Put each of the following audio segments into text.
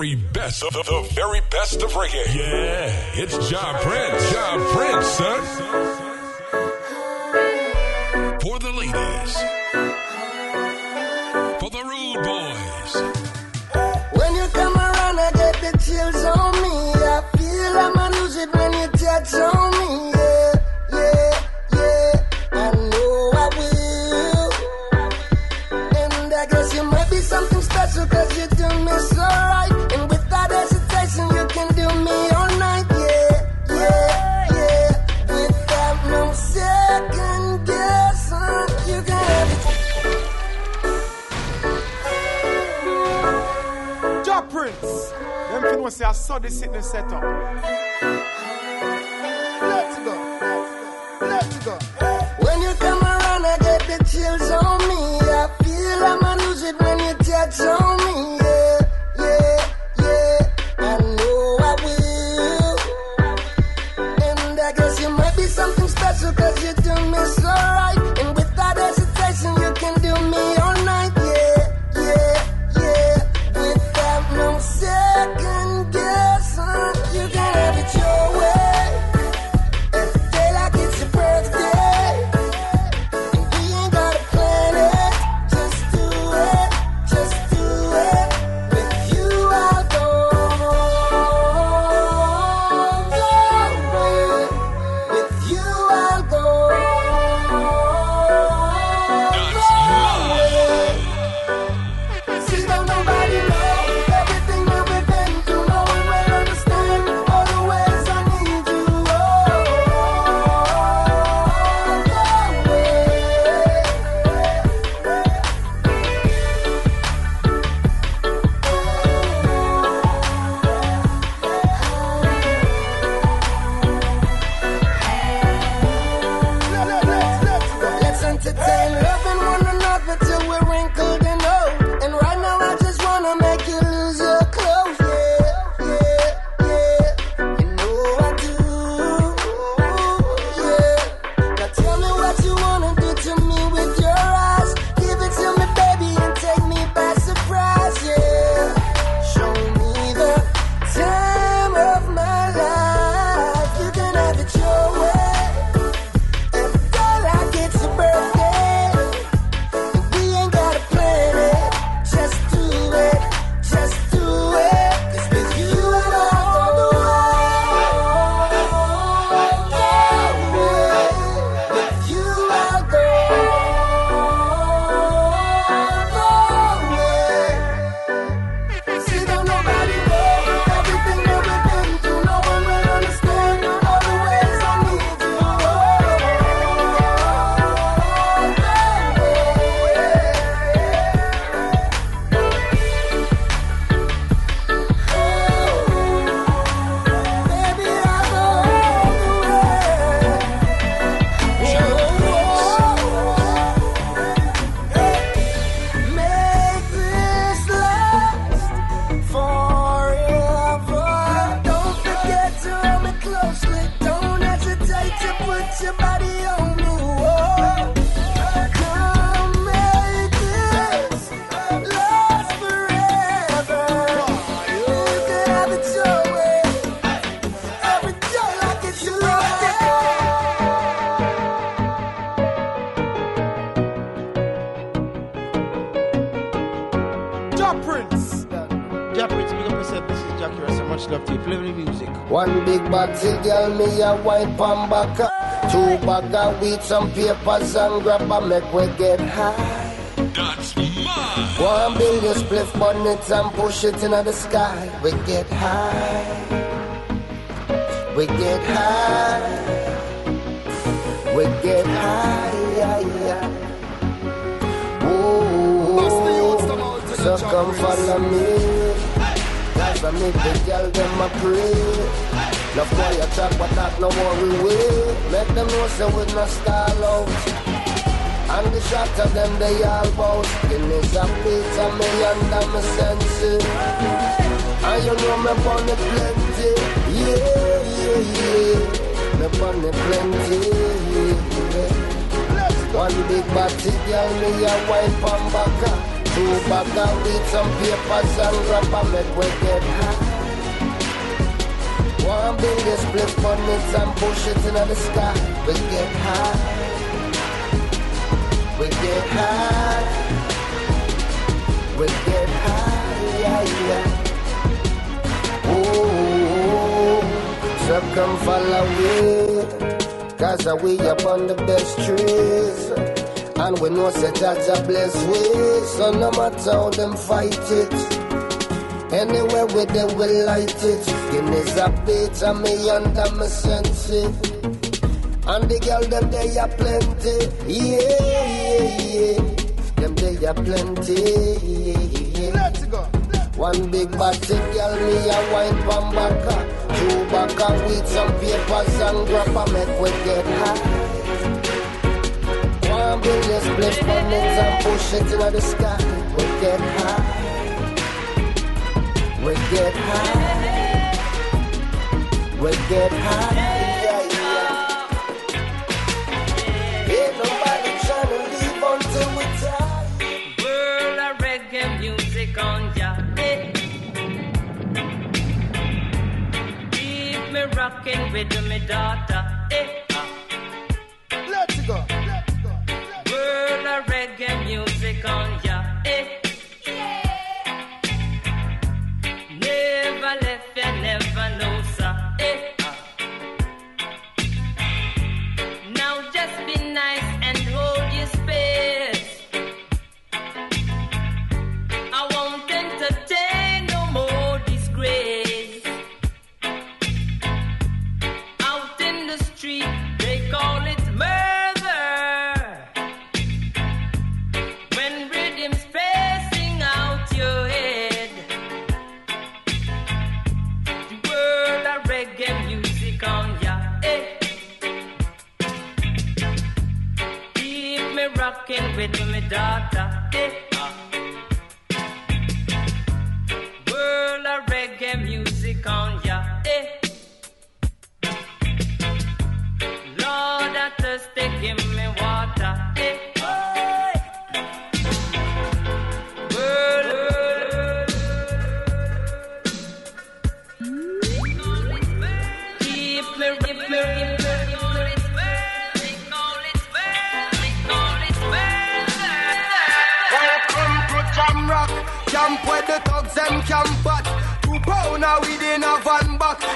very best, the, the very best of reggae. Yeah, it's Ja Prince, Ja Prince, son. say, I saw the sickness set up. Let's go. Let's go. When you come around, I get the chills on. Bottle, girl, me a white pan back. Two bag of weed, some papers and grab a make we get high. That's mine. One billion spliff bonnets and push it into the sky. We get high. We get high. We get high. Yeah, yeah. Ooh, so come follow me. Cause I make the girl them a pray. Boy you talk but that no worry we will. Make them know say we no stall out. And the shot of them they all bout Guinness a beat a me under my senses. And you know me bunny plenty. Yeah, yeah, yeah. Me bunny plenty yeah. One big body girl me a wine pan back Two bag of weed, some papers and a make we get high one billion split bonnets and push it into the sky. We get high. We get high. We get high. Yeah, yeah. Ooh, so come follow me. Cause we up on the best trees. And we know say that's a blessed way. So no matter how them fight it. Anywhere where they will light it. Guineas a beat and me under my senses. And the girl them they are plenty. Yeah, yeah, yeah. Them they are plenty. Yeah, Let's go. One big body girl me a wine from back. Two back and with some papers and grab a make we get high. One billion split bonnets and push it into the sky. We get high. We get high. We get high. Ain't nobody until we die. Reggae music on ya. eh. Keep me with me daughter. With me daughter. Eh.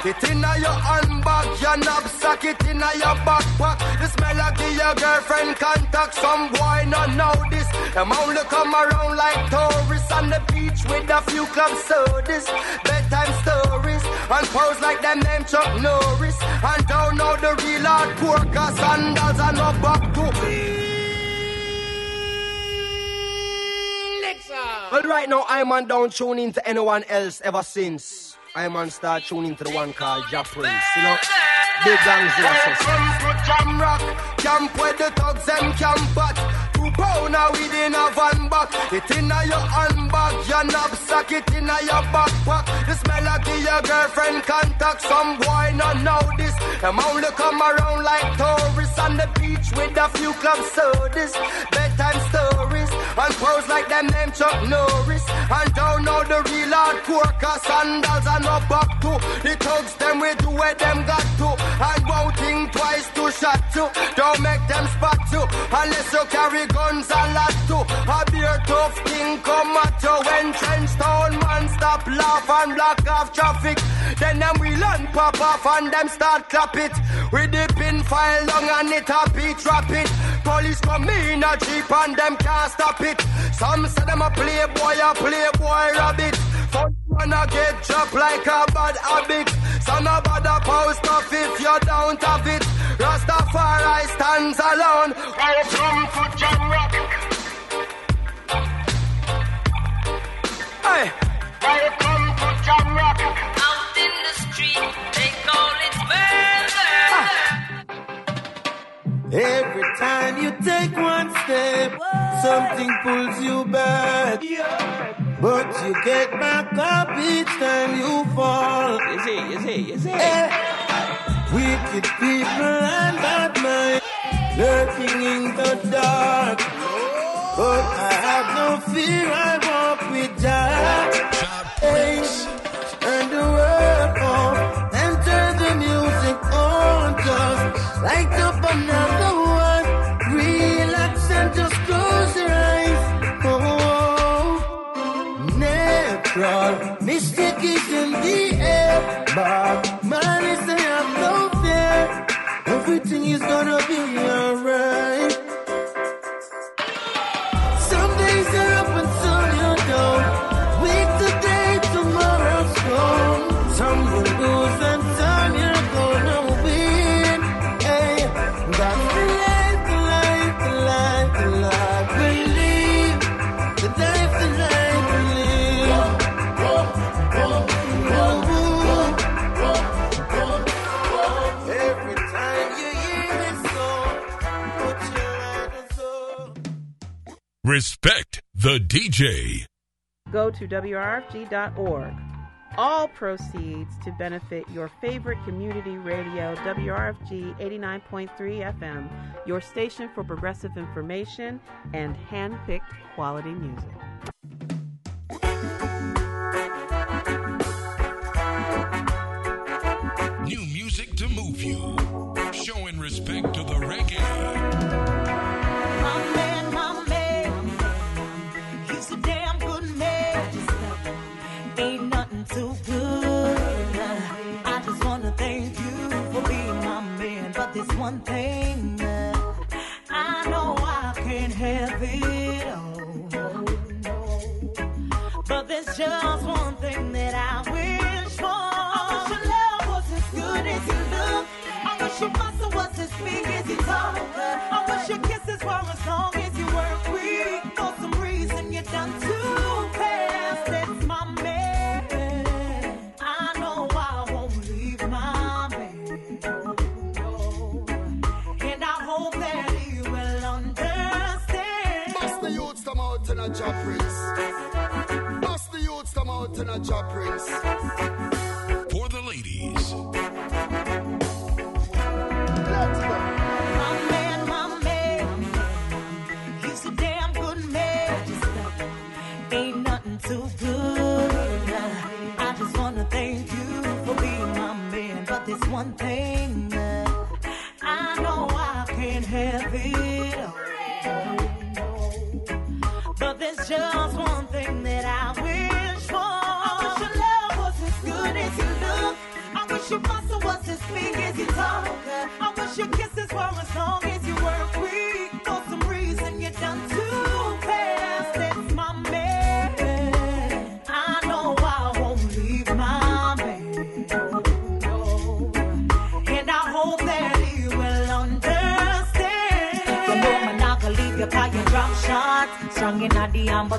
It inna your handbag, your knapsack, it inna your backpack. The smell of your girlfriend contact. Some boy not know this. Them only come around like tourists on the beach with a few club sodas, bedtime stories, and pose like them name Chuck Norris. And don't know the real hardcore, cause sandals are no back to. Well, right now, I'm on don't tune in to anyone else ever since. I'm on start tuning to the one called Ja Prince, you know. Big gangs Welcome to Jam Rock, camp where the thugs and camp at. Two pounder within a van back. It inna your handbag, your knapsack, it inna your backpack. The smell of your girlfriend contact. Some boy not know this. Them only come around like tourists on the beach with a few club sodas, stories, and pose like them name Chuck Norris. And don't know the real hardcore, cause sandals are no back to. The thugs them we do where them got to. And to shot you. Don't make them spot you. Unless you carry guns a lot too. A beer tough king come at you when trench town man stop laugh and block off traffic. Then them we learn pop off and them start clap it. With the pin file long and it a beat it. Police come in a jeep and them can't stop it. Some say them a playboy, a playboy rabbit. Fun wanna get dropped like a bad habit. Son of a post off if you don't have it. Rastafari stands alone. Welcome to Jam Rock. Hey. Welcome to Jam Rock. Out in the street, they call it murder. Every time you take one step, something pulls you back. But you get back up each time you fall. You see, you see, you see. Eh. Wicked people and bad minds lurking in the dark. But I have no fear, I walk with Jah. Hey, turn the world off and turn the music on. Just light up another air. Respect the DJ. Go to WRFG.org. All proceeds to benefit your favorite community radio, WRFG 89.3 FM, your station for progressive information and hand picked quality music. New music to move you. Showing respect to the reggae. One thing that I know I can't have it all. But there's just one thing that I wish for. I wish your love was as good as you look. I wish your muscle was as big as you talk. A job prince.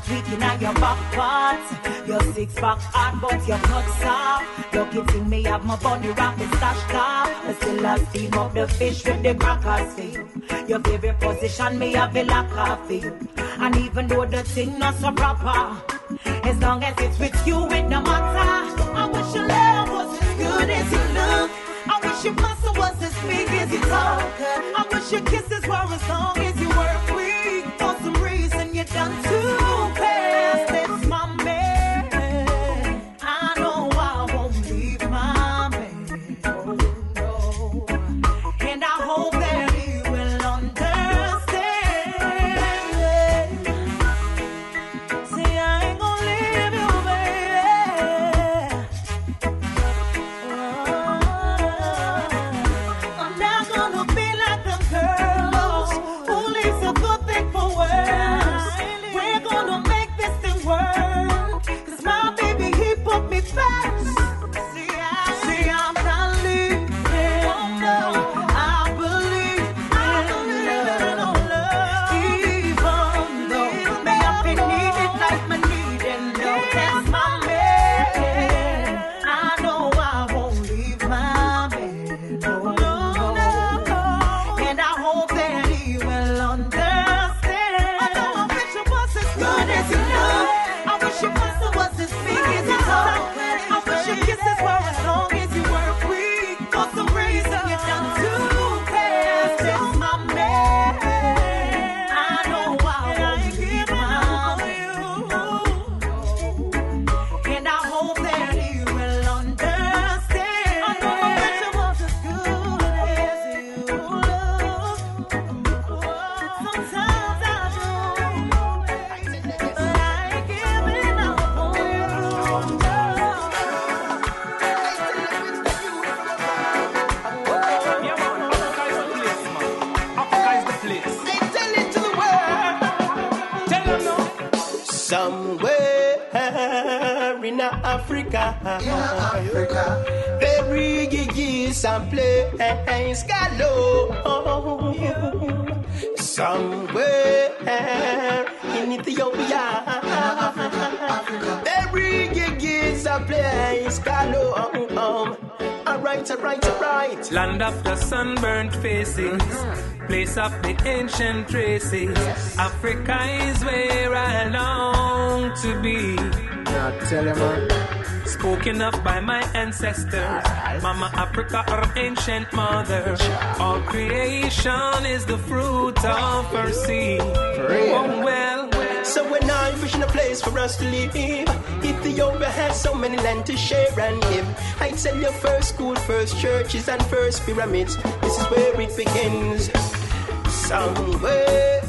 Weak in your back parts. Your six pack hard but your cut soft. You can see me have my body rapid stash top. I still a steam up the fish with the crackers feel. Your favorite position me have a lock off you. And even though the thing not so proper, as long as it's with you it no matter. I wish your love was as good as you look. I wish your muscle was as big as you talk. I wish your kisses were as long as of the ancient traces. Africa is where I long to be. Now tell you, man. Spoken of by my ancestors, Mama Africa, our ancient mother. All creation is the fruit of her seed. Oh, well, So when I vision a place for us to live, Ethiopia has so many land to share and give. I tell you, first school, first churches, and first pyramids. This is where it begins. Somewhere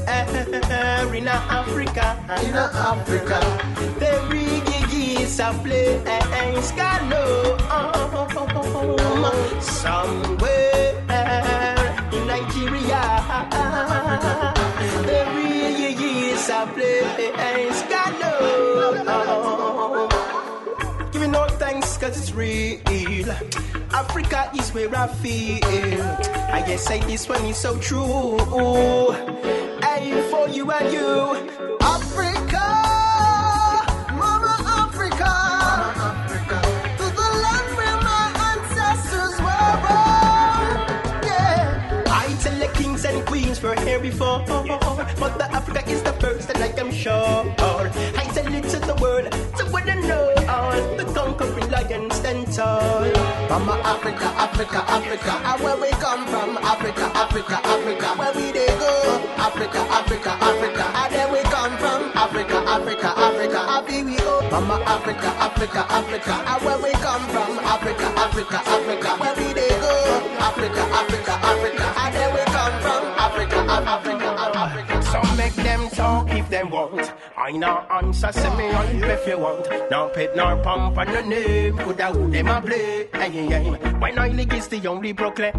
in Africa, In Africa. the reggae is a place galore. Somewhere cause it's real. Africa is where I feel. I guess say this one is so true. Hey, for you and you. Africa, Mama Africa, to the land where my ancestors were born. Yeah, I tell the kings and queens were here before, but the Africa is the first, and I am sure. I tell it to the world, to what I know. The conquering lion stand tall. Mama Africa, Africa, Africa, and where we come from, Africa, Africa, Africa, where we they go, Africa, Africa, Africa, and then we come from, Africa, Africa, Africa, happy we go, Mama Africa, Africa, Africa, and where we come from, Africa, Africa, Africa, where we they go, Africa, Africa, Africa, and then we come from, Africa, Africa. Talk if them want. I no answer, say me on if you want. No pet nor pump on the name, could I who them a play? Hey, hey. When I lick is the only proclaim.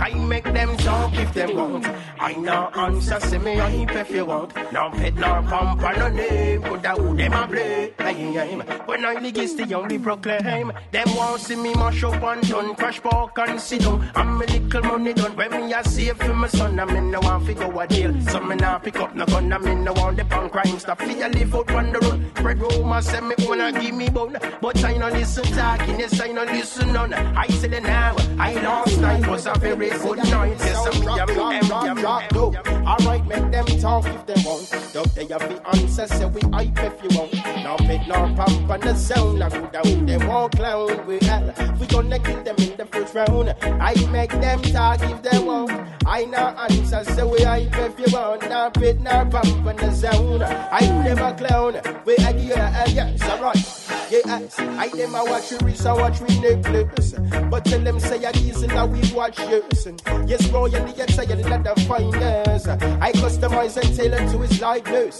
I make them talk if them want. I no answer, say me on if you want. No pet nor pump on the name, could I who them a play? Hey, hey. When I lick is the only proclaim. Them want see me mash up and done, crash park and sit down. I'm a little money done. When me a save for my son, I'm in the one figure a deal. So me nah pick up no gun, I'm in the one the punk crime stuff. Me a live out on the road. Spread rumors, say me wanna give me bone. But I no listen talking, yes I no listen none. I say the now, I lost night was a very good night. Yes, I'm I'm me, I'm me, I'm me. Alright, make them talk if they want. Don't they have the answer, say we hype if you want. Now pick no pump on the sound, I go down, they won't clown. We hell, we gonna kill them in the first round. I make them talk if they want. I no answer, say we hype if you want. Now pick nor pump on the sound. I never clown. We are the uh, yes, alright. Yes, I them a watch you reach, watch we Netflix. But tell them say a diesel now we watch yours. Yes, bro, you need to say a lot of finance. I customize and tailor to his likeness.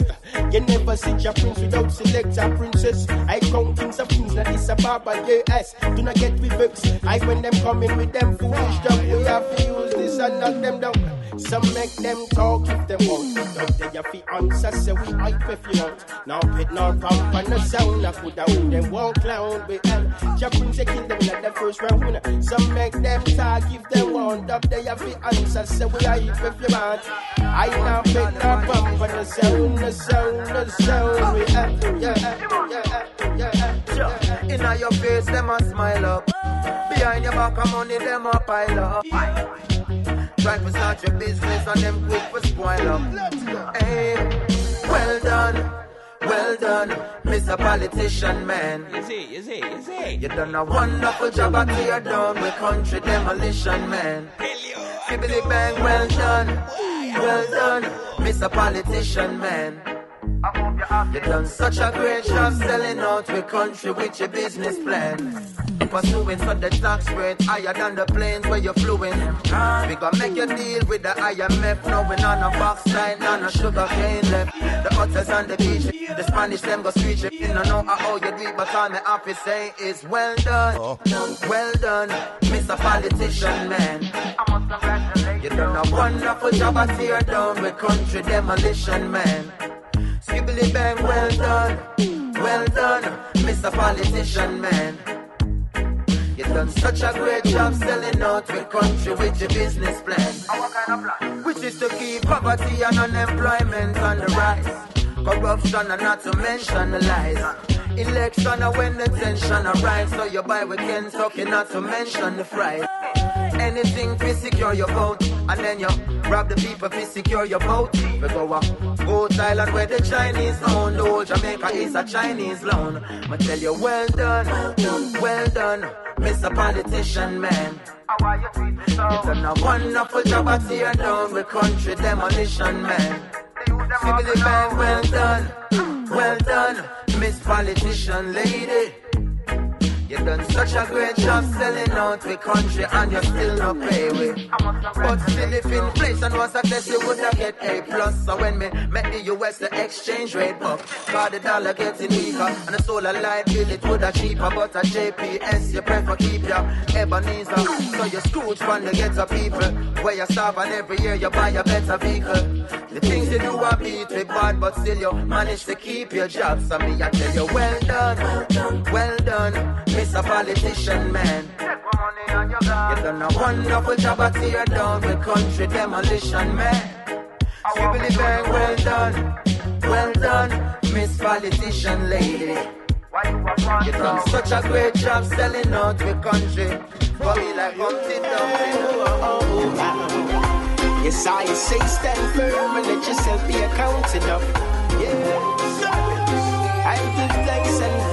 You never see your prince without select a princess. I count kings of kings, not this a barber, yes. Do not get reversed. I when them coming with them foolish stuff, we have to use this and knock them down. Some make them talk if they want. Don't they have to answer, say we hype if you want. Now pit nor pump and the sound, I could have um, them won't clown with prince, they kill them in the first round. Winner. Some make them talk if they want. Don't they have to answer, say we hype if you want. I now pit nor pump and the sound, the sound, the sound. We have to, yeah, yeah, yeah, yeah. Inna your face, them a smile up. Behind your back, of money, them a pile up. Try to start your business and them quick for spoil up. Hey, well done, well done, Mr. Politician Man. You see, you see, you see. You done a wonderful job at tear down with country demolition, man. Fibbly bang, well done, well done, Mr. Politician Man. You done such a great job selling out the country with your business plan. Pursuing for the tax rate higher than the planes where you're fluing. We gonna make you deal with the IMF. No, we not no box line, not a sugar cane left. The hotels on the beach, the Spanish them go screech. You don't know how you do it, but all have to say is well done, oh. well done, Mr. Politician Man. You done a wonderful job at tear down with country demolition, man. Skibbly bang, well done, well done, Mr. Politician Man. You done such a great job selling out the country with your business plan. Our kind of plan. Which is to keep poverty and unemployment on the rise. Corruption and not to mention the lies. Election are when the tension arise. So you buy with Kentucky, not to mention the fries. Anything to secure your vote, and then you rob the people to secure your vote. We go up, go Thailand where the Chinese own. The whole Jamaica is a Chinese loan. I tell you, well done, well done, Mr. Politician Man. You done a wonderful job at tear down the country demolition man. Sibbly bang, well done, well done, Miss Politician Lady. You done such a great job selling out the country and you still not pay we. But still if inflation was a test you would have get A plus. So when me met the US the exchange rate up. Cause the dollar getting weaker and the solar light bill it would have cheaper. But a JPS you prefer keep your Ebenezer. So you Scrooge from the ghetto people. Where you starve and every year you buy a better vehicle. The things you do are beat with bad but still you manage to keep your job. So me I tell you well done, well done, well done. Mr. Politician Man. You done a wonderful job at tear down the country demolition man. Skibbly bang, well done, well done, Miss Politician Lady. You done such a great job selling out the country. For me like Humpty Dumpty. Yes, I say stand firm and let yourself be accounted up. Yeah, I give thanks and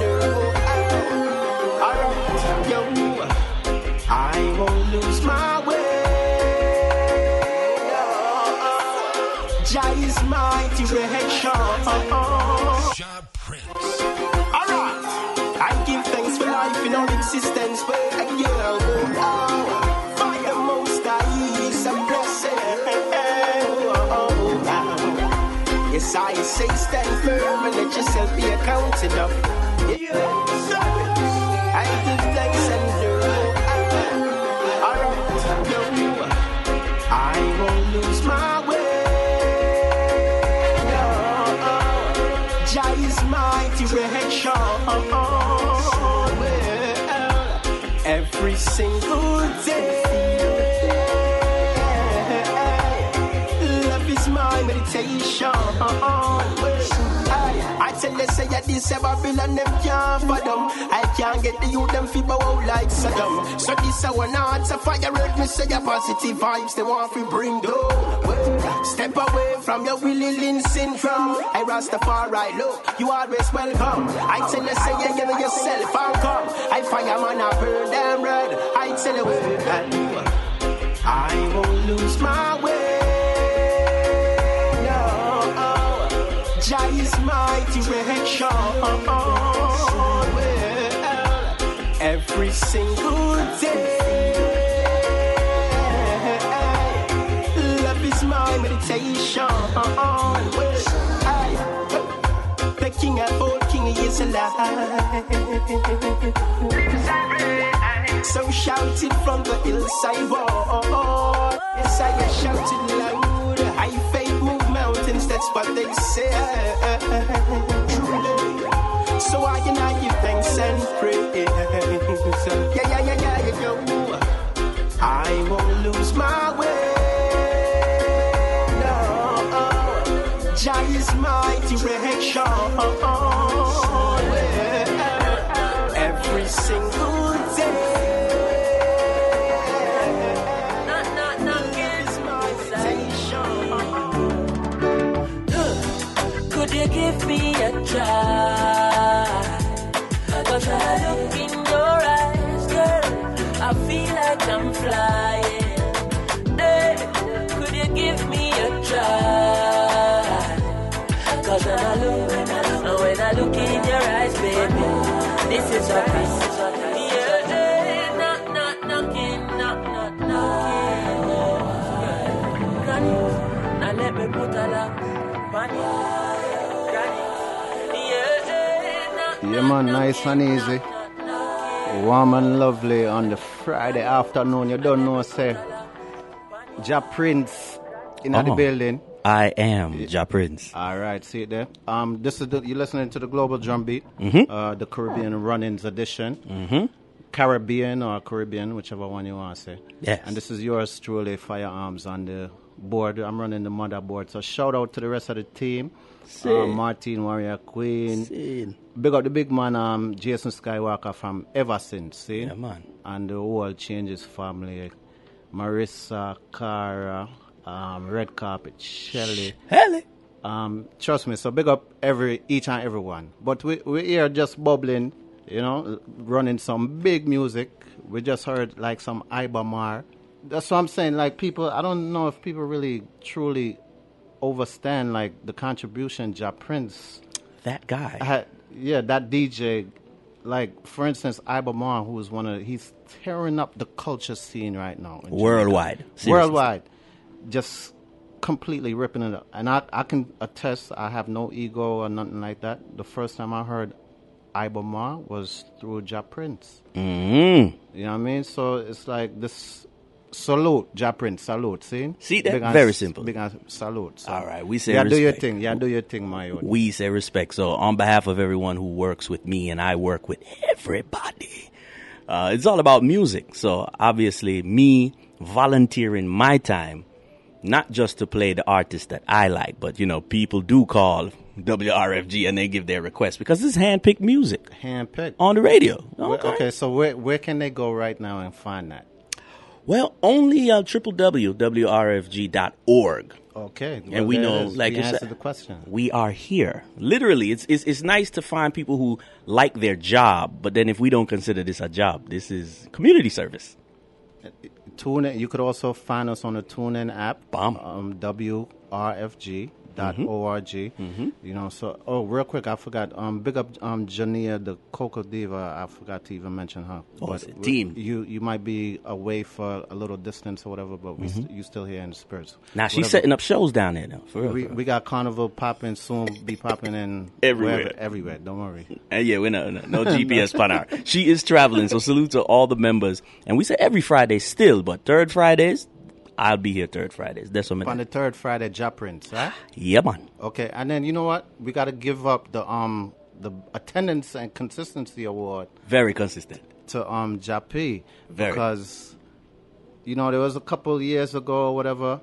I say stand firm and let yourself be accounted. Yeah, I give thanks and do. Alright, yo, I won't lose my way. No, Jah is my direction. Every single day. I, I tell you, say that this a Babylon them can't fathom. I can't get the youth them feeble out like Saddam. So this a one heart a fire earth. Me say your positive vibes they want to bring down. Step away from your Willie Lynch syndrome. I Rastafari, look, you always welcome. I tell you, say you give yourself and come. I fireman, I burn them red. I tell you, I won't lose my my direction. Every single day. Love is my meditation. The king of all king is alive. So shout it from the hillside wall. Yes, I am shouting loud. I faith move that's what they say. So I can I give thanks and praise. Yeah, yeah, yeah, yeah, yeah, yo. I won't lose my way. No, Jah is my direction. Every single try? Cause when I look in your eyes, girl, I feel like I'm flying. Hey, could you give me a try? Cause when I look, when I look, when I look in your eyes, baby, this is what this yeah, man, nice and easy. Warm and lovely on the Friday afternoon. You don't know, say. Ja Prince in the Uh-huh. building. I am Ja Prince. All right, see it there. Um, this is the, you're listening to the Global Drum Beat, Mhm. uh, the Caribbean Run-ins edition, Mhm. Caribbean or Caribbean, whichever one you want to say. Yes. And this is yours truly, Firearms on the board. I'm running the motherboard. So shout out to the rest of the team. Sin. Uh, Martin Warrior Queen. Big up the big man, um, Jason Skywalker from Ever Since. See? Yeah, man. And the whole Changes family. Marissa, Cara, um, Red Carpet, Shelly. Helly. Um, trust me, so big up every each and every one. But we we're here just bubbling, you know, running some big music. We just heard like some Iba Mahr. That's what I'm saying. Like people, I don't know if people really truly overstand like the contribution Ja Prince. That guy. Had, yeah, that DJ. Like for instance, Iba Mahr, who is one of he's tearing up the culture scene right now. Worldwide. Worldwide. Just completely ripping it up. And I, I can attest, I have no ego or nothing like that. The first time I heard Iba Mahr was through Ja Prince. Mm. You know what I mean? So it's like this salute, Ja Prince, salute. See? See that? Ass- Very simple. Big ass salute. So All right, we say Yeah, do your respect. thing. Yeah, do your thing, my own. We say respect. So, on behalf of everyone who works with me, and I work with everybody, uh, it's all about music. So, obviously, me volunteering my time, not just to play the artist that I like, but you know, people do call WRFG and they give their request because it's handpicked music Handpicked. on the radio. Okay. okay, so where where can they go right now and find that? Well, only uh, www.wrfg.org. Okay. well, and we know, like You said, the question. we are here. Literally, it's, it's it's nice to find people who like their job, but then if we don't consider this a job, this is community service. Tune in. You could also find us on the TuneIn app. Bomb. Um, WRFG. Dot org. Mm-hmm. You know, so oh, real quick, I forgot. Um, big up um Jania, the Coco Diva. I forgot to even mention her. Oh, But it's a team. You you might be away for a little distance or whatever, but we Mhm. st- you still here in the spirits. Now she's Whatever. setting up shows down there now. For real. We, for real. we got Carnival popping soon. Be popping in Everywhere. wherever- everywhere. Don't worry. Uh, yeah, we no, no, no GPS panar. She is traveling, so salute to all the members. And we say every Friday still, but third Fridays, I'll be here third Fridays. That's what I'm on the third Friday, Ja Prince, right? Yeah, man. Okay, and then you know what? We got to give up the um the attendance and consistency award Very consistent. to um Japi Very. because you know there was a couple years ago or whatever.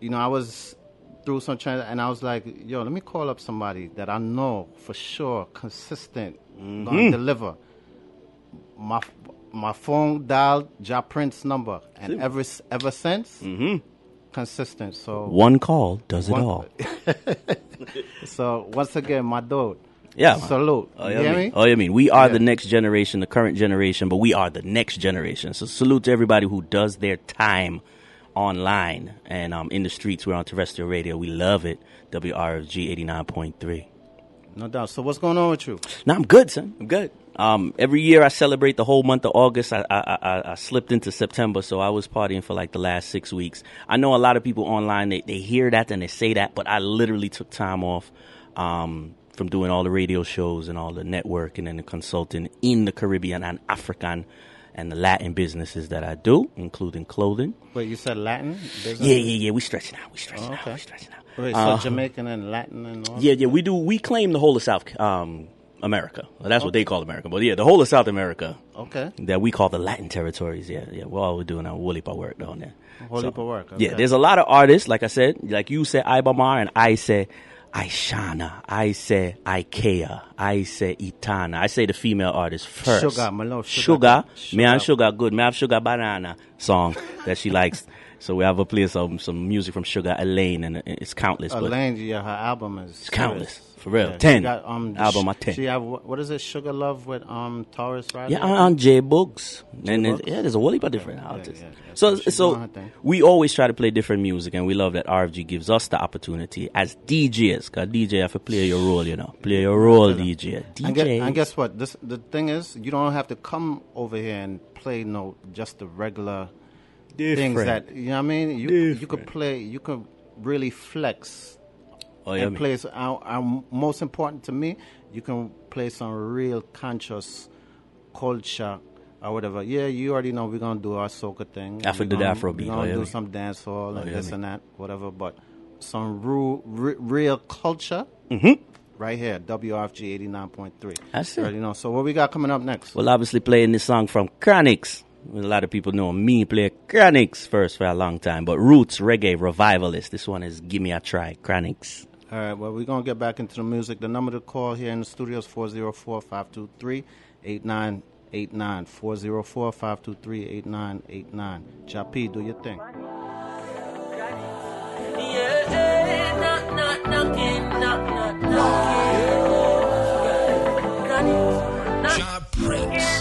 You know, I was through some trans and I was like, yo, let me call up somebody that I know for sure consistent, gonna Mhm. deliver. My my phone dialed Ja Prince number, and See? ever ever since, Mhm. consistent. So One call does it all. so once again, my dude. Yeah. Salute. Oh, you yeah, hear I mean, me? oh, yeah, I mean, we are Yeah. the next generation, the current generation, but we are the next generation. So salute to everybody who does their time online and um, in the streets. We're on terrestrial radio. We love it. WRFG 89.3. No doubt. So what's going on with you? No, I'm good, son. I'm good. Um, every year I celebrate the whole month of August. I, I, I, I slipped into September, so I was partying for like the last six weeks. I know a lot of people online, they, they hear that and they say that, but I literally took time off, um, from doing all the radio shows and all the networking and the consulting in the Caribbean and African and the Latin businesses that I do, including clothing. Wait, you said Latin? business? Yeah, yeah, yeah. We stretching out. We stretching Oh, out. okay. We stretching out. Wait, so Uh, Jamaican and Latin and all? Yeah, yeah, we do. We claim the whole of South um, America. Well, that's what they call America. But yeah, the whole of South America. Okay. That we call the Latin territories. Yeah, yeah. We're all doing our woolly work down there. Heap of work, Yeah, there's a lot of artists. Like I said, like you say Iba Mahr, and I say Aishana. I say Ikea. I say Etana. I say the female artist first. Sugar, my love, Sugar. Sugar. Me and Sugar good. Me have Sugar Banana song that she likes. So we have a play some some music from Sugar Elaine, and it's countless. but Elaine, yeah, her album is countless. For real. Yeah, 10. got, um, Album at 10. She have what is it? Sugar Love with um Tarrus Riley. Yeah, on J Books. And Books? yeah, there's a whole heap of different artists. yeah, yeah. So, So so doing her thing. we always try to play different music, and we love that RFG gives us the opportunity as DJs. Cause DJ have to play your role, you know, play your role, DJ. And, guess, DJ. and guess what? This the thing is, you don't have to come over here and play no just the regular things Different. that you know. what I mean, you you could play, you could really flex. Oh, yeah, and play. uh, most important to me, you can play some real conscious culture or whatever. Yeah, you already know we're gonna do our soca thing. Afro- We're the gonna- Afrobeat, We're oh, gonna do some dance hall Oh, and this and that, whatever. But some ru- re- real culture. Mm-hmm. Right here, WRFG 89.3. That's it. You know. So what we got coming up next? Well, obviously playing this song from Chronixx. A lot of people know me play Chronixx first for a long time, but Roots Reggae Revivalist. This one is Give Me a Try, Chronixx. All right, well, we're going to get back into the music. The number to call here in the studio is 404 523 8989. 404 523 8989. Japi, do your thing. Yeah, knock, knock, knocking, knock, knock, knocking. Job Prince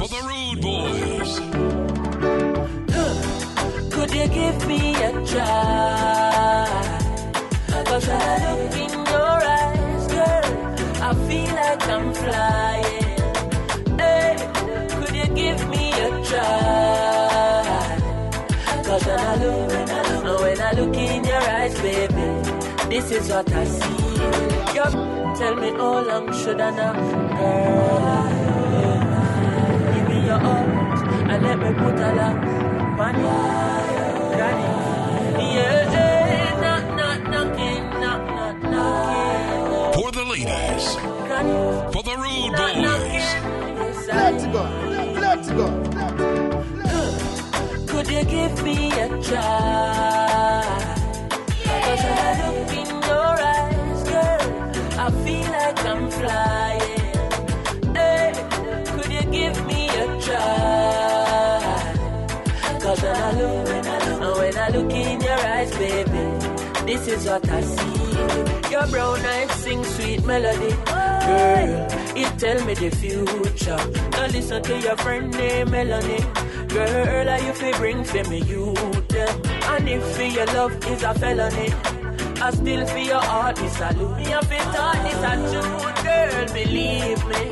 for the Rude Boys. Could you give me a try? Like Hey, could you give me a try? Cause when I look, when I look, when I look in your eyes, baby, this is what I see. Yup, tell me how long should I knock, girl? Give me your arms and let me put a lock on you, granny. Yeah, yeah, knock, knock, knocking, knock, knock, knocking. For the ladies. Granny, For the Rude knock, Boys. knocking. Yes, Let's I go. Let's go. Could you give me a try? Cause when I look in your eyes, girl, I feel like I'm flying. Hey, could you give me a try? Cause when I look, when I look, oh, when I look in your eyes, baby, this is what I see. Your brown eyes sing sweet melody. Girl, it tell me the future. Now listen to your friend named Melanie. Girl, are you fi bring for me you? And if your love is a felony, I still for your heart is a loot. Me have to thought this a truth, girl, believe me.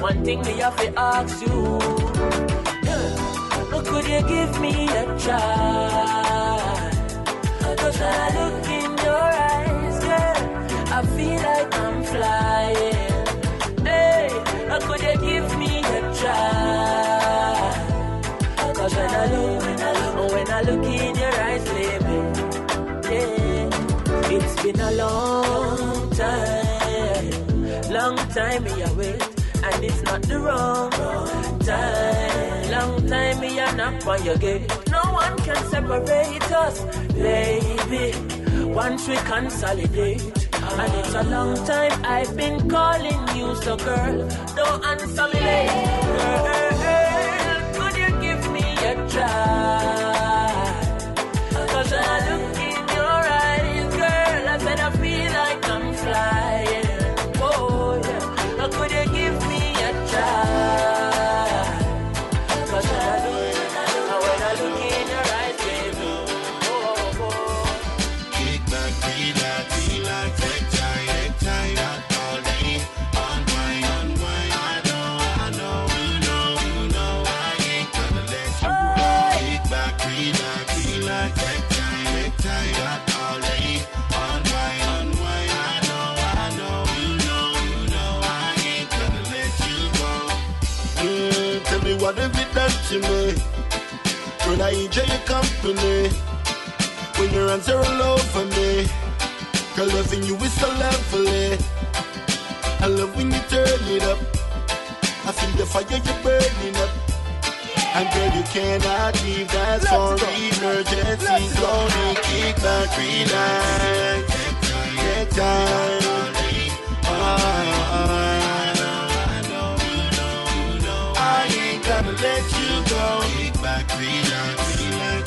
One thing me have to ask you. Girl, could you give me a try? Cause when I look in your eyes, girl, I feel like I'm flying. Been a long time, long time me a wait, and it's not the wrong time. Long time me a knock on your gate, no one can separate us, baby. Once we consolidate. And it's a long time I've been calling you, so girl, don't answer me late. Girl, could you give me a try? Me? When I enjoy your company. When your hands are all over me Girl, loving you is so lovely. I love when you turn it up. I feel the fire you're burning up. And girl, you cannot leave that for emergencies Only kick back, relax Take time let you go Kick back, relax, relax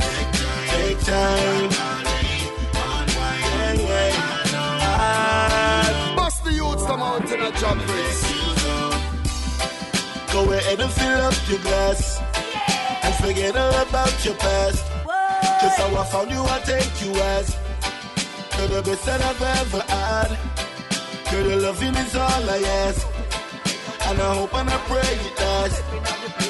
Take time Yeah, yeah. Ah, Bust the youths come out in a job race. Go ahead and fill up your glass and forget all about your past. Just how I found you, I take you as you're the best that I've ever had. Girl, your loving is all I ask, and I hope and I pray it lasts.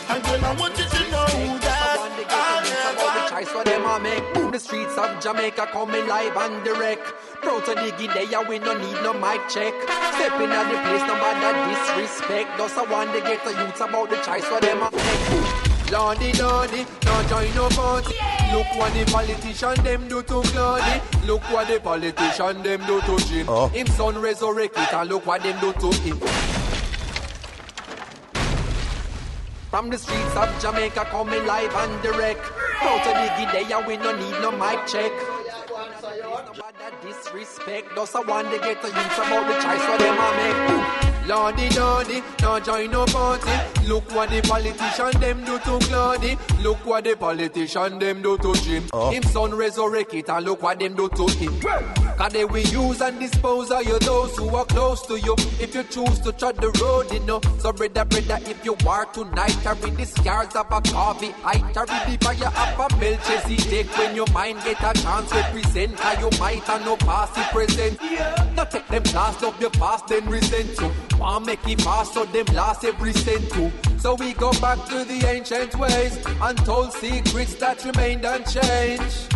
And girl, I want you to know that I'll never. Choice for them I make Boom the streets of Jamaica coming live and direct Proud to dig in there we no need no mic check Stepping at the place no matter disrespect Just I want to get the youths about the choice for them I make Lordy, lordy, no join no vote Look what the politician them do to Claudy. Look what the politician them do to Jim. Oh. Him son resurrected and look what them do to him. From the streets of Jamaica coming live and direct. Out of the giddy and we no need no mic check. Disrespect, those are want they get to use about the choice for them a make. Lordy, lordy, no join no party. Look what the politician them do to Claudy. Look what the politician them do to Jim. Oh. Him son resurrect it and look what them do to him. Cause they will use and dispose of you those who are close to you. If you choose to tread the road, you know. So brother, brother, if you are tonight, carry the scars of a coffee. I carry the fire of a Melchizedek. When your mind get a chance, represent. how you might have no past the present. Now take them last of your past, then resent you. Want make it fast, so them last every cent too. So we go back to the ancient ways, and untold secrets that remained unchanged.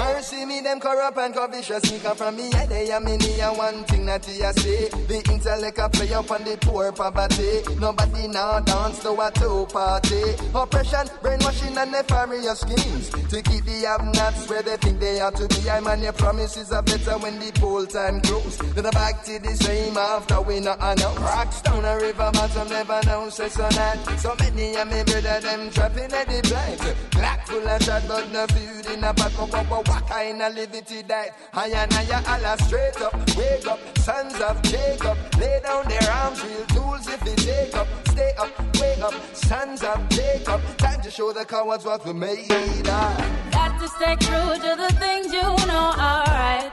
Mercy me, them corrupt and covetous sneaker from me. Yeah, they are many and one thing that you say. The intellect a play up on the poor poverty. Nobody now dance to a two party. Oppression, brainwashing and nefarious schemes. To keep the have-nots where they think they are to be. I man, your promises are better when the poll time close. Then I back to the same after we not announce. Rocks down a river bottom, never know, say so not. So many of me brother, them trapping at the blind. Black full of chat, but no food in a what, what kind of liberty that I and I Allah straight up, wake up, sons of Jacob, lay down their arms, real tools if they take up, stay up, wake up, sons of Jacob, time to show the cowards what we made. Got to stay true to the things you know are right.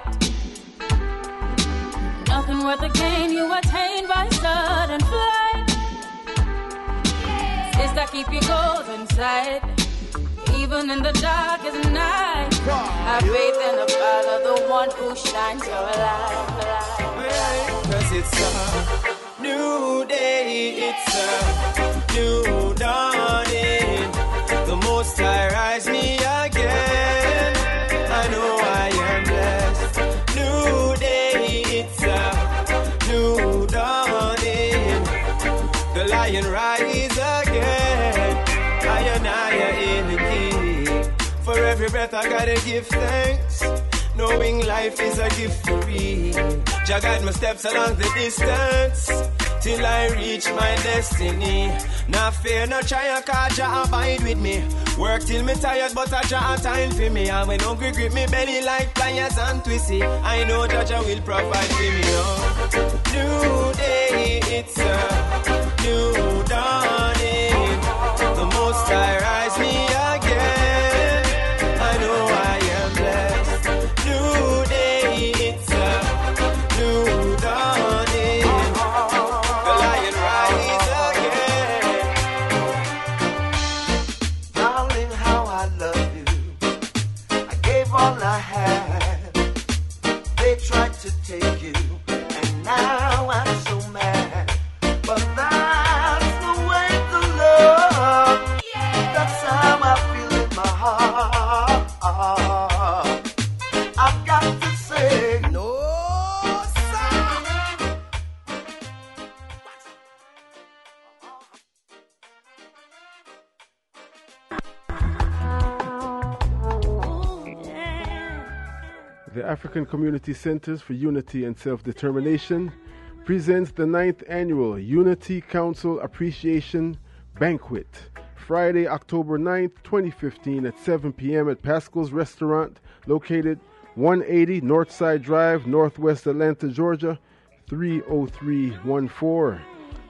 Nothing worth the gain you attain by sudden flight. Sister, keep your goals in sight. Even in the darkest night, have faith in the Father, the one who shines your light. Cause it's a new day, it's a new dawning. The most I rise me again. I know I am blessed. New day, it's a new dawning. The lion rise Breath I gotta give thanks. Knowing life is a gift to me. Jah guide my steps along the distance till I reach my destiny. Now fear, no try, cause Jah abide with me. Work till me tired, but I Jah time for me. And when hungry grip me belly like pliers and twisty, I know Jah Jah will provide for me. Oh. New day, it's a new African Community Centers for Unity and Self Determination presents the ninth annual Unity Council Appreciation Banquet, Friday, October 9th, 2015, at 7 p.m. at Paschal's Restaurant, located 180 Northside Drive, Northwest Atlanta, Georgia, 30314.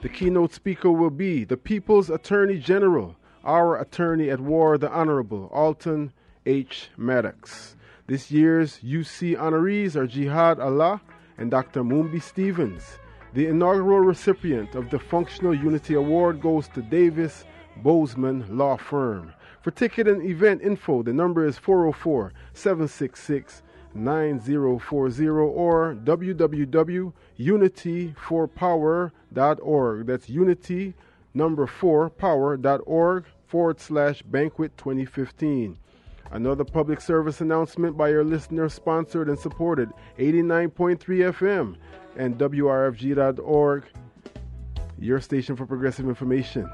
The keynote speaker will be the People's Attorney General, our attorney at war, the Honorable Alton H. Maddox. This year's UC honorees are Jihad Allah and Dr. Mumbi Stevens. The inaugural recipient of the Functional Unity Award goes to Davis Bozeman Law Firm. For ticket and event info, the number is 404 766 9040 or www.unityforpower.org. That's unity number 4 power.org forward slash banquet 2015. Another public service announcement by your listener sponsored and supported 89.3 FM and WRFG.org, your station for progressive information.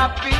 happy.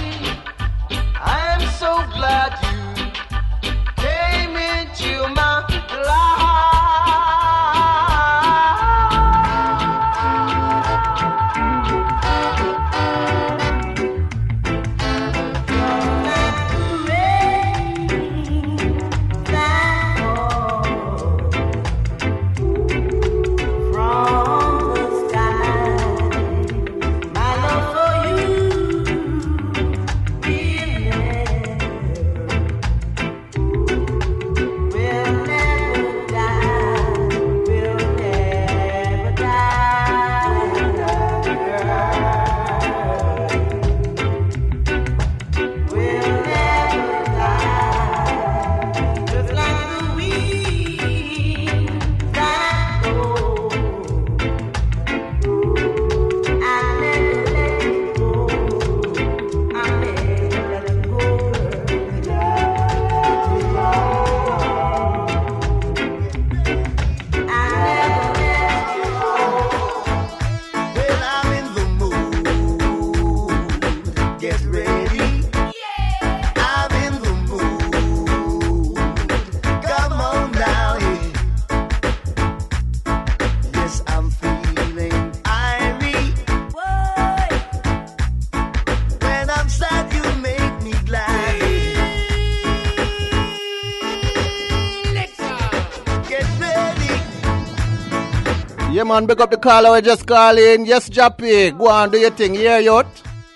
man. Pick up the caller. We just call in. Yes, Jappy. Go on. Do your thing. Yeah, yacht.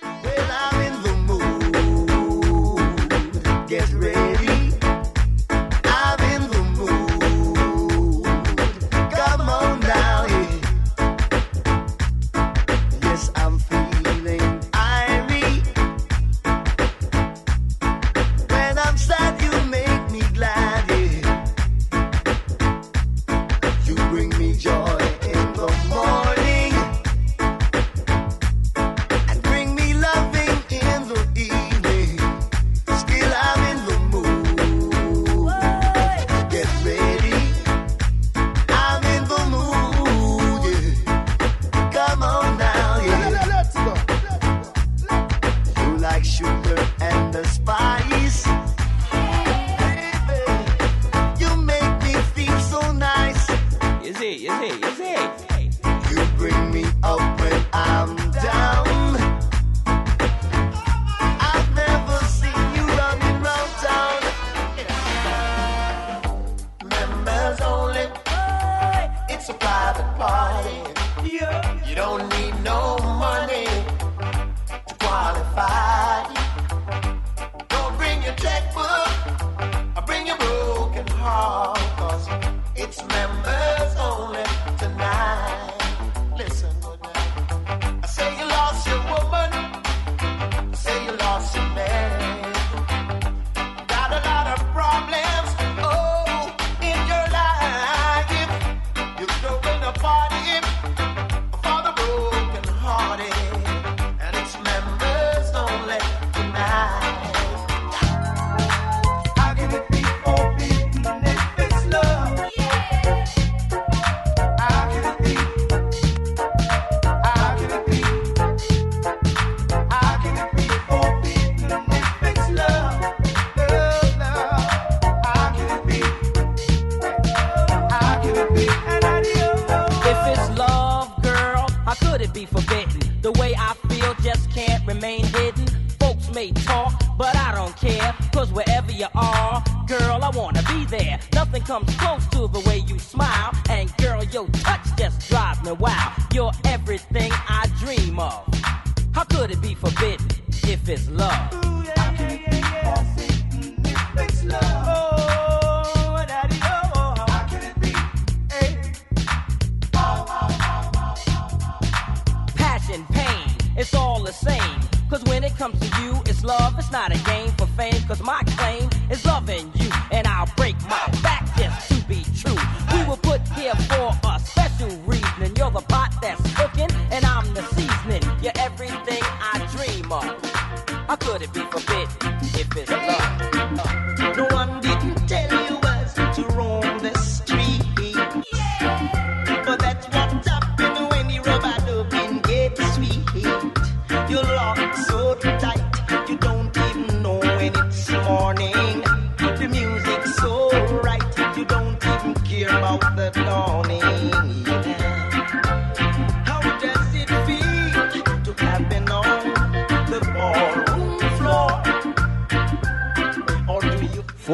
Well, I'm in the mood. Get ready.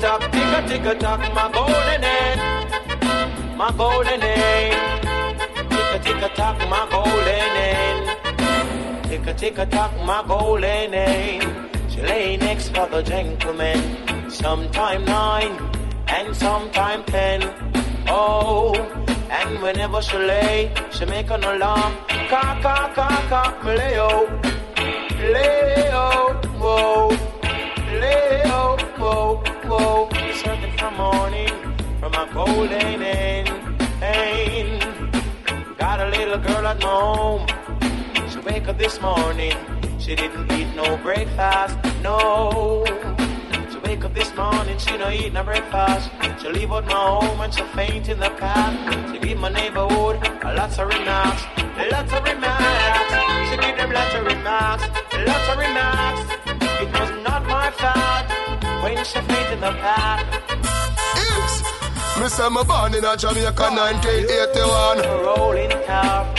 tock, tick a tick a tock, my golden egg, my golden egg. Tick a tick a tock, my golden egg. Tick a tick a tock, my golden egg. She lay next for the gentleman, sometime nine and sometime ten. Oh, and whenever she lay, she make an alarm, ka ka ka ka, lay oh, lay oh, whoa. from a golden end. Got a little girl at home. She wake up this morning. She didn't eat no breakfast, no. She wake up this morning, she no eat no breakfast. She leave out my home and she faint in the path. She give my neighborhood a lot of remarks, a lot of remarks. She give them lots of remarks, a lot of remarks. It was not my fault when she faint in the path. Me say me born in a Jamaica 1981. Rolling car,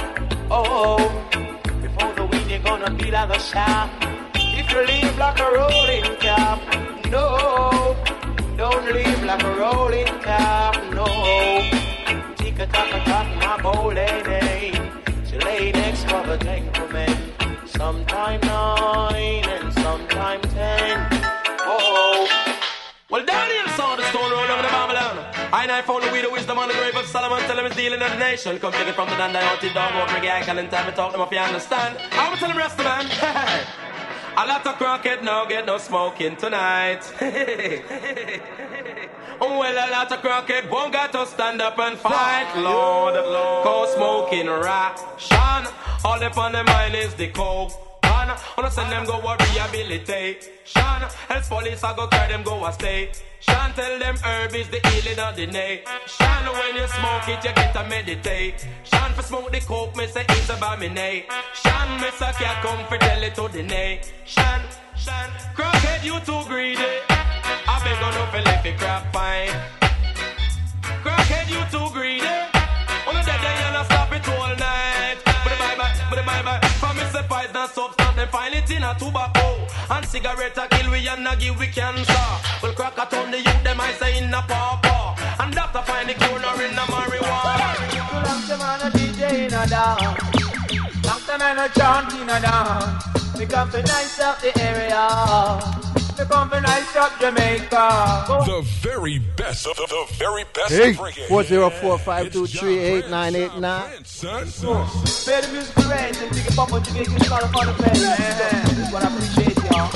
oh, oh. before the wind you're gonna be like a shaft. If you leave like a rolling cap, no, don't leave like a rolling cap, no. Tick a tock a tock, my bold lady. She lay next for the gentleman. Sometime nine and sometime ten. I and I found the weed, wisdom on the grave of Solomon. Tell him he's dealing in the nation. Come take it from the Dandai out the dog, over reggae icon and time to talk them if you understand. I will tell him rest of man. A lot of crackhead now get no smoking tonight. Oh, well, a lot of crackhead won't got to stand up and fight, Lord. Lord. Cause smoking ration. All up on the mind is the coke. Man, wanna send them go a rehabilitation. Else police I go carry them go a stay. Shan tell them herb is the healing of the nation. When you smoke it, you get a meditate. Shan for smoke the coke, me say it's abominate. Shan, me say can't come for tell it to the nation. Shan, crackhead, you too greedy. I beg on no for left it crap fine. Crackhead, you too greedy. On the dead, you not stop it all night. But the bye, but the bye. From me say poison substance, them find it in a tobacco. And cigarette a kill we and a give we cancer. Well, crack a ton the youth, them I say in a pawpaw. And doctor find the cure nor in a marijuana. Doctor man a DJ in a dance. Doctor man a chant in a dance. We come to nice up the area. We come to nice up Jamaica. The very best of the, the very best Hey, of reggae. 404-523-8989. Play the music right and take it pop and take it call upon the pen. Yeah, this is what I appreciate y'all.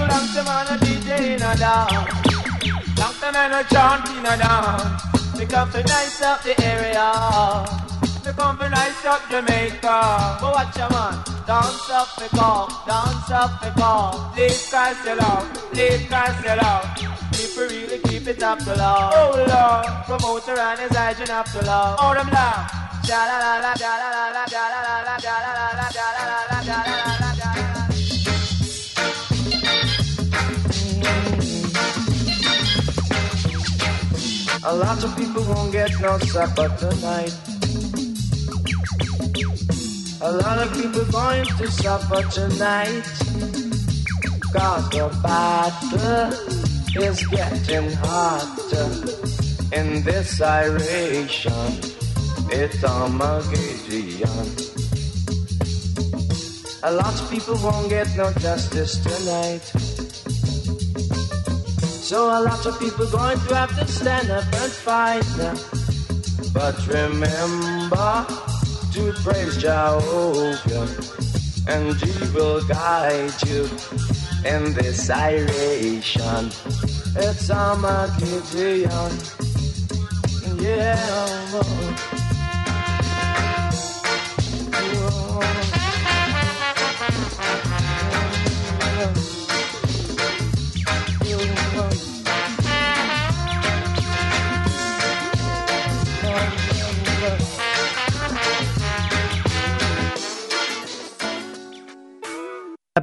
You doctor man a DJ in a dance. Doctor man a chant in a dance. We come to nice up the area. We come to nice up Jamaica. But watch your man. Dance up the come, dance up the come. Please cast your love, please cast your love. We really keep it up to love. Oh Lord, promoter and his agent up to love. Oh them love. Ja la la la, ja la la la, ja la la la, ja la la la, ja la la la, ja la la la, ja la la. A lot of people won't get no supper tonight. A lot of people going to suffer tonight. Cause the battle is getting hotter in this iration. It's Armageddon. A lot of people won't get no justice tonight. So a lot of people going to have to stand up and fight now. But remember to praise Jehovah, and He will guide you in this iration. It's Armageddon. Yeah. Oh.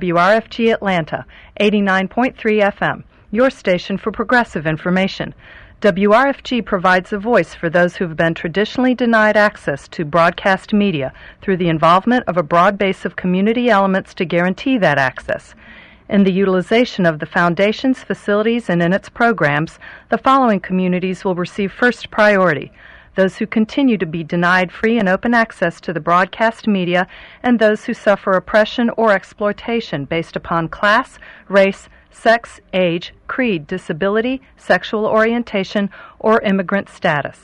WRFG Atlanta, 89.3 FM, your station for progressive information. WRFG provides a voice for those who have been traditionally denied access to broadcast media through the involvement of a broad base of community elements to guarantee that access. In the utilization of the Foundation's facilities and in its programs, the following communities will receive first priority those who continue to be denied free and open access to the broadcast media, and those who suffer oppression or exploitation based upon class, race, sex, age, creed, disability, sexual orientation, or immigrant status.